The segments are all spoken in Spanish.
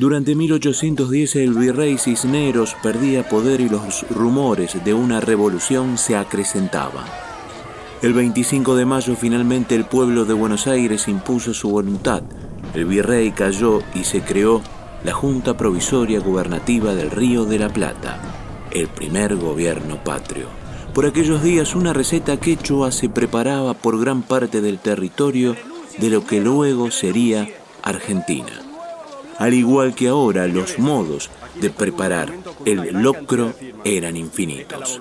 Durante 1810 el virrey Cisneros perdía poder y los rumores de una revolución se acrecentaban. El 25 de mayo finalmente el pueblo de Buenos Aires impuso su voluntad. El virrey cayó y se creó la Junta Provisoria Gubernativa del Río de la Plata, el primer gobierno patrio. Por aquellos días una receta quechua se preparaba por gran parte del territorio de lo que luego sería Argentina. Al igual que ahora, los modos de preparar el locro eran infinitos.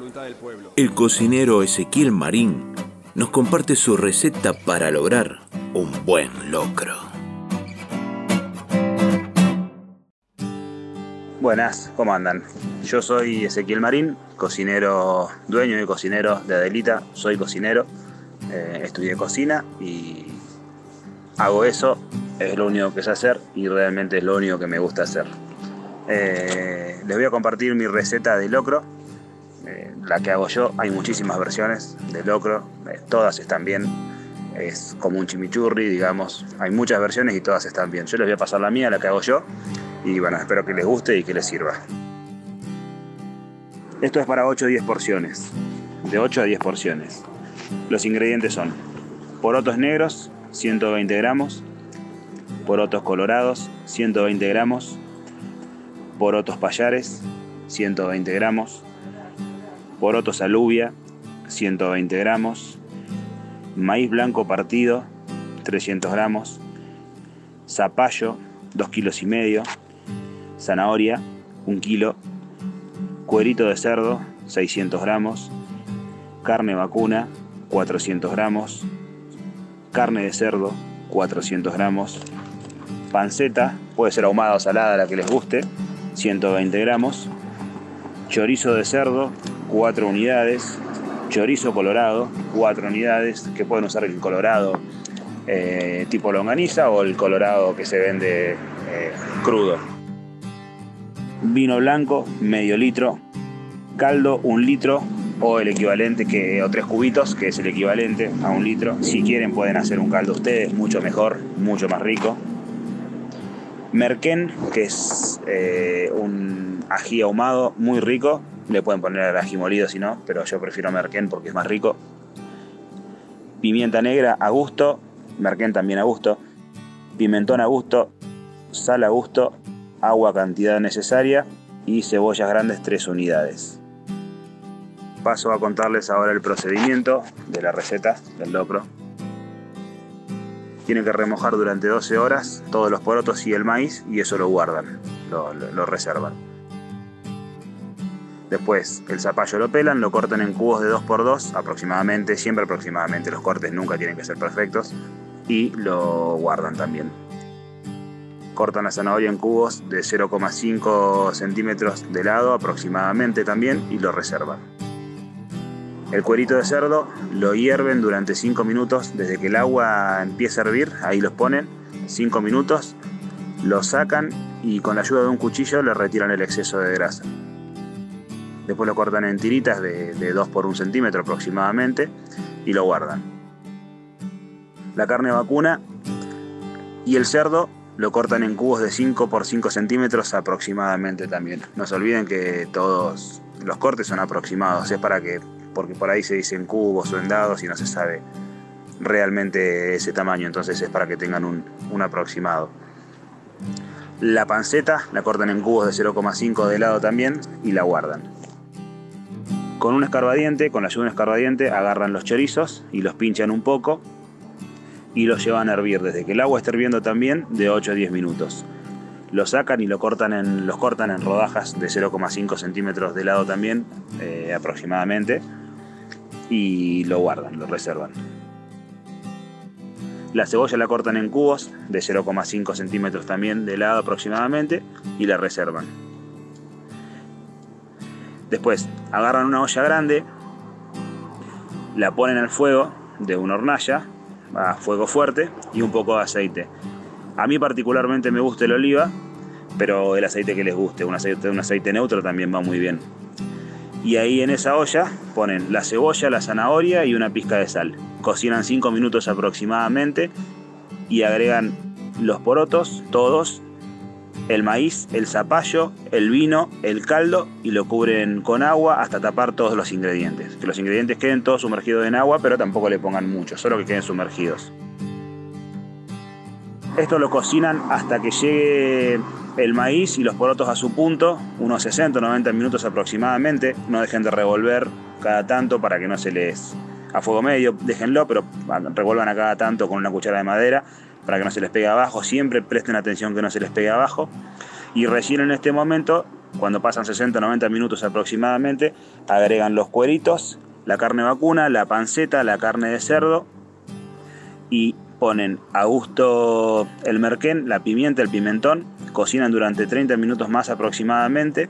El cocinero Ezequiel Marín nos comparte su receta para lograr un buen locro. Buenas, ¿cómo andan? Yo soy Ezequiel Marín, cocinero, dueño y cocinero de Adelita. Soy cocinero, eh, estudié cocina y hago eso, es lo único que sé hacer y realmente es lo único que me gusta hacer. Eh, les voy a compartir mi receta de locro, eh, la que hago yo. Hay muchísimas versiones de locro, eh, todas están bien. Es como un chimichurri, digamos. Hay muchas versiones y todas están bien. Yo les voy a pasar la mía, la que hago yo. Y bueno, espero que les guste y que les sirva. Esto es para 8 o 10 porciones. De 8 a 10 porciones. Los ingredientes son porotos negros, 120 gramos, porotos colorados, 120 gramos, porotos payares, 120 gramos, porotos alubia, 120 gramos, maíz blanco partido, 300 gramos, zapallo, 2 kilos y medio, zanahoria, 1 kilo, cuerito de cerdo, 600 gramos, carne vacuna, 400 gramos, carne de cerdo, 400 gramos, panceta, puede ser ahumada o salada, la que les guste, 120 gramos, chorizo de cerdo, 4 unidades, chorizo colorado, 4 unidades, que pueden usar el colorado eh, tipo longaniza o el colorado que se vende eh, crudo. Vino blanco, medio litro, caldo, un litro, o el equivalente que o tres cubitos que es el equivalente a un litro. Si quieren pueden hacer un caldo ustedes mucho mejor mucho más rico merquén que es eh, un ají ahumado muy rico. Le pueden poner el ají molido si no pero yo prefiero merquén porque es más rico. Pimienta negra a gusto. Merquén también a gusto. Pimentón a gusto. Sal a gusto. Agua cantidad necesaria. Y cebollas grandes tres unidades. Paso a contarles ahora el procedimiento de la receta del locro. Tienen que remojar durante 12 horas todos los porotos y el maíz y eso lo guardan, lo, reservan. Después el zapallo lo pelan, lo cortan en cubos de 2x2 aproximadamente, siempre aproximadamente, los cortes nunca tienen que ser perfectos y lo guardan también. Cortan la zanahoria en cubos de 0,5 centímetros de lado aproximadamente también y lo reservan. El cuerito de cerdo lo hierven durante 5 minutos, desde que el agua empieza a hervir, ahí los ponen, 5 minutos, lo sacan y con la ayuda de un cuchillo le retiran el exceso de grasa. Después lo cortan en tiritas de, 2 por 1 centímetro aproximadamente y lo guardan. La carne vacuna y el cerdo lo cortan en cubos de 5 por 5 centímetros aproximadamente también. No se olviden que todos los cortes son aproximados, es para que porque por ahí se dicen cubos o en dados y no se sabe realmente ese tamaño, entonces es para que tengan un, aproximado. La panceta la cortan en cubos de 0,5 de lado también y la guardan. Con un escarbadiente, con la ayuda de un escarbadiente, agarran los chorizos y los pinchan un poco y los llevan a hervir desde que el agua esté hirviendo también de 8 a 10 minutos. Lo sacan y lo cortan en, los cortan en rodajas de 0,5 centímetros de lado también, eh, aproximadamente y lo guardan, lo reservan. La cebolla la cortan en cubos de 0,5 centímetros también de lado aproximadamente y la reservan. Después agarran una olla grande, la ponen al fuego de una hornalla a fuego fuerte y un poco de aceite. A mí particularmente me gusta el oliva, pero el aceite que les guste, un aceite, un aceite neutro también va muy bien y ahí en esa olla ponen la cebolla, la zanahoria y una pizca de sal. Cocinan 5 minutos aproximadamente y agregan los porotos, todos, el maíz, el zapallo, el vino, el caldo y lo cubren con agua hasta tapar todos los ingredientes. Que los ingredientes queden todos sumergidos en agua, pero tampoco le pongan mucho, solo que queden sumergidos. Esto lo cocinan hasta que llegue el maíz y los porotos a su punto, unos 60 o 90 minutos aproximadamente. No dejen de revolver cada tanto para que no se les a fuego medio, déjenlo, pero revuelvan a cada tanto con una cuchara de madera para que no se les pegue abajo. Siempre presten atención que no se les pegue abajo. Y recién en este momento, cuando pasan 60 90 minutos aproximadamente, agregan los cueritos, la carne vacuna, la panceta, la carne de cerdo y ponen a gusto el merquén, la pimienta, el pimentón, cocinan durante 30 minutos más aproximadamente.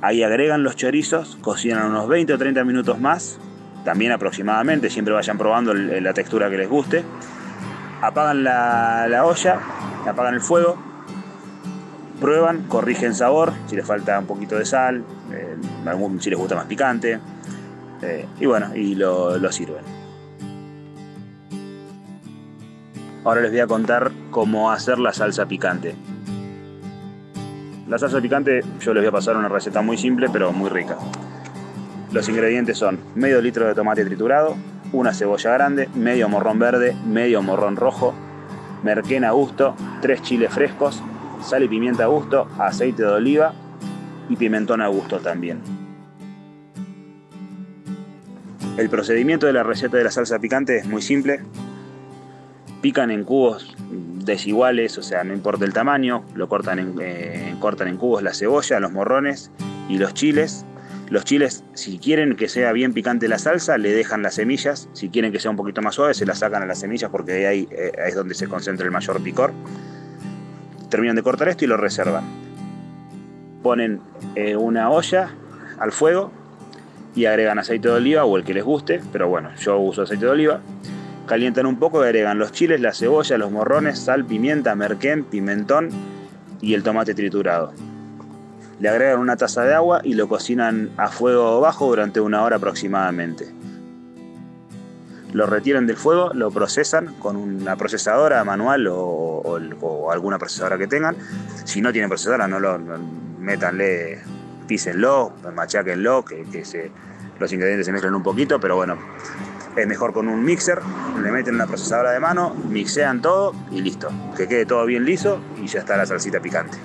Ahí agregan los chorizos, cocinan unos 20 o 30 minutos más, también aproximadamente, siempre vayan probando la textura que les guste. Apagan la, olla, apagan el fuego, prueban, corrigen sabor, si les falta un poquito de sal, eh, si les gusta más picante, eh, y bueno, y lo sirven. Ahora les voy a contar cómo hacer la salsa picante. La salsa picante yo les voy a pasar una receta muy simple pero muy rica. Los ingredientes son medio litro de tomate triturado, una cebolla grande, medio morrón verde, medio morrón rojo, merquén a gusto, tres chiles frescos, sal y pimienta a gusto, aceite de oliva y pimentón a gusto también. El procedimiento de la receta de la salsa picante es muy simple pican en cubos desiguales, o sea, no importa el tamaño, lo cortan en, eh, cortan en cubos la cebolla, los morrones y los chiles. Los chiles, si quieren que sea bien picante la salsa, le dejan las semillas. Si quieren que sea un poquito más suave, se las sacan a las semillas porque ahí eh, es donde se concentra el mayor picor. Terminan de cortar esto y lo reservan. Ponen eh, una olla al fuego y agregan aceite de oliva o el que les guste, pero bueno, yo uso aceite de oliva Calientan un poco y agregan los chiles, la cebolla, los morrones, sal, pimienta, merquén, pimentón y el tomate triturado. Le agregan una taza de agua y lo cocinan a fuego bajo durante una hora aproximadamente. Lo retiran del fuego, lo procesan con una procesadora manual o, alguna procesadora que tengan. Si no tienen procesadora, no lo métanle, písenlo, macháquenlo, que, que los ingredientes se mezclan un poquito, pero bueno, es mejor con un mixer, le meten una procesadora de mano, mixean todo y listo. Que quede todo bien liso y ya está la salsita picante.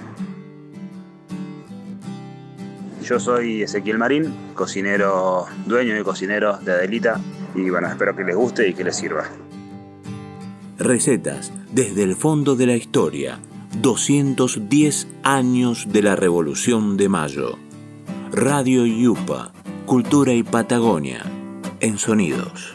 Yo soy Ezequiel Marín, cocinero, dueño y cocinero de Adelita y bueno, espero que les guste y que les sirva. Recetas desde el fondo de la historia. 210 años de la Revolución de Mayo. Radio Yupa, Cultura y Patagonia, en sonidos.